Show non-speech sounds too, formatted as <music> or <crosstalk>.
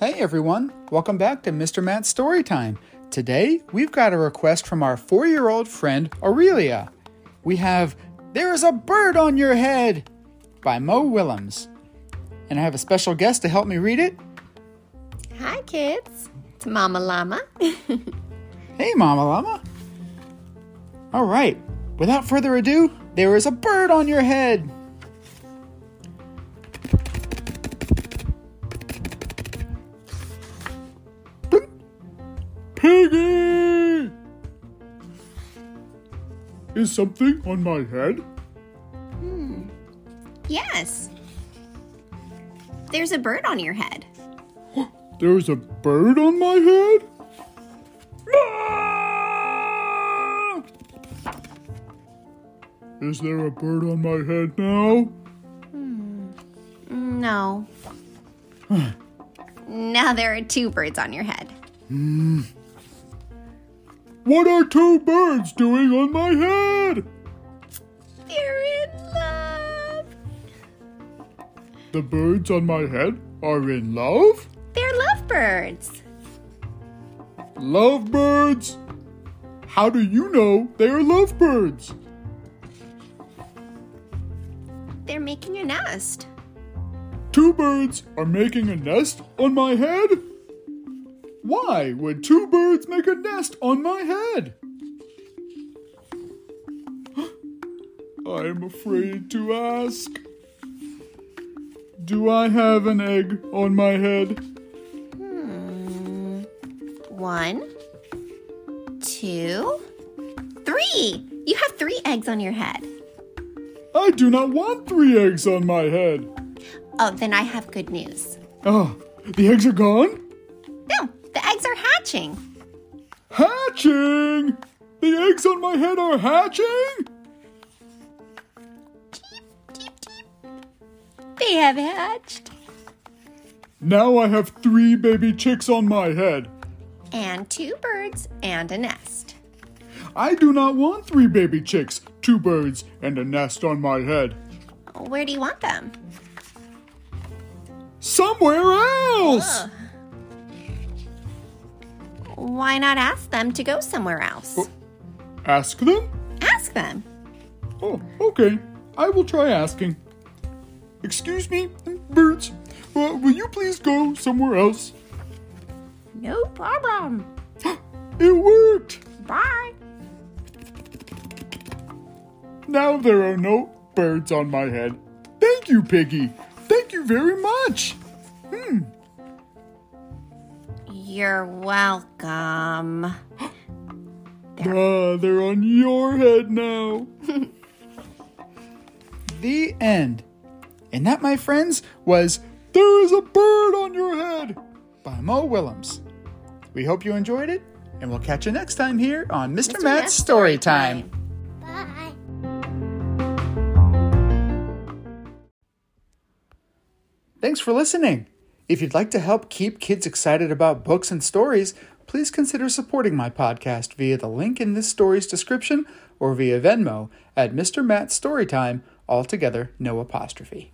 Hey everyone, welcome back to Mr. Matt's Storytime. Today we've got a request from our four year old friend Aurelia. We have There is a Bird on Your Head by Mo Willems. And I have a special guest to help me read it. Hi, kids. It's Mama Llama. <laughs> Hey, Mama Llama. All right, without further ado, there is a bird on your head. Piggy! Is something on my head? Hmm. Yes. There's a bird on your head. <gasps> There's a bird on my head? Ah! Is there a bird on my head now? Hmm. No. <sighs> now there are two birds on your head. What are two birds doing on my head? They're in love. The birds on my head are in love? They're lovebirds. Lovebirds? How do you know they are lovebirds? They're making a nest. Two birds are making a nest on my head? Why would two birds make a nest on my head? <gasps> I'm afraid to ask. Do I have an egg on my head? Hmm. One, two, three. You have three eggs on your head. I do not want three eggs on my head. Oh, then I have good news. Oh, the eggs are gone? No, eggs are hatching. Hatching! The eggs on my head are hatching? They have hatched. Now I have three baby chicks on my head. And two birds and a nest. I do not want three baby chicks, two birds, and a nest on my head. Where do you want them? Somewhere else! Ugh. Why not ask them to go somewhere else? Ask them? Ask them. Oh, okay. I will try asking. Excuse me, birds. Uh, will you please go somewhere else? No problem. <gasps> It worked! Bye. Now there are no birds on my head. Thank you, Piggy. Thank you very much. You're welcome. <gasps> Ah, they're on your head now. <laughs> the end. And that, my friends, was There is a Bird on Your Head by Mo Willems. We hope you enjoyed it, and we'll catch you next time here on Mr. Mr. Matt's Matt's Story Story Time. Bye. Thanks for listening. If you'd like to help keep kids excited about books and stories, please consider supporting my podcast via the link in this story's description or via Venmo at Mr. Matt's Storytime, altogether no apostrophe.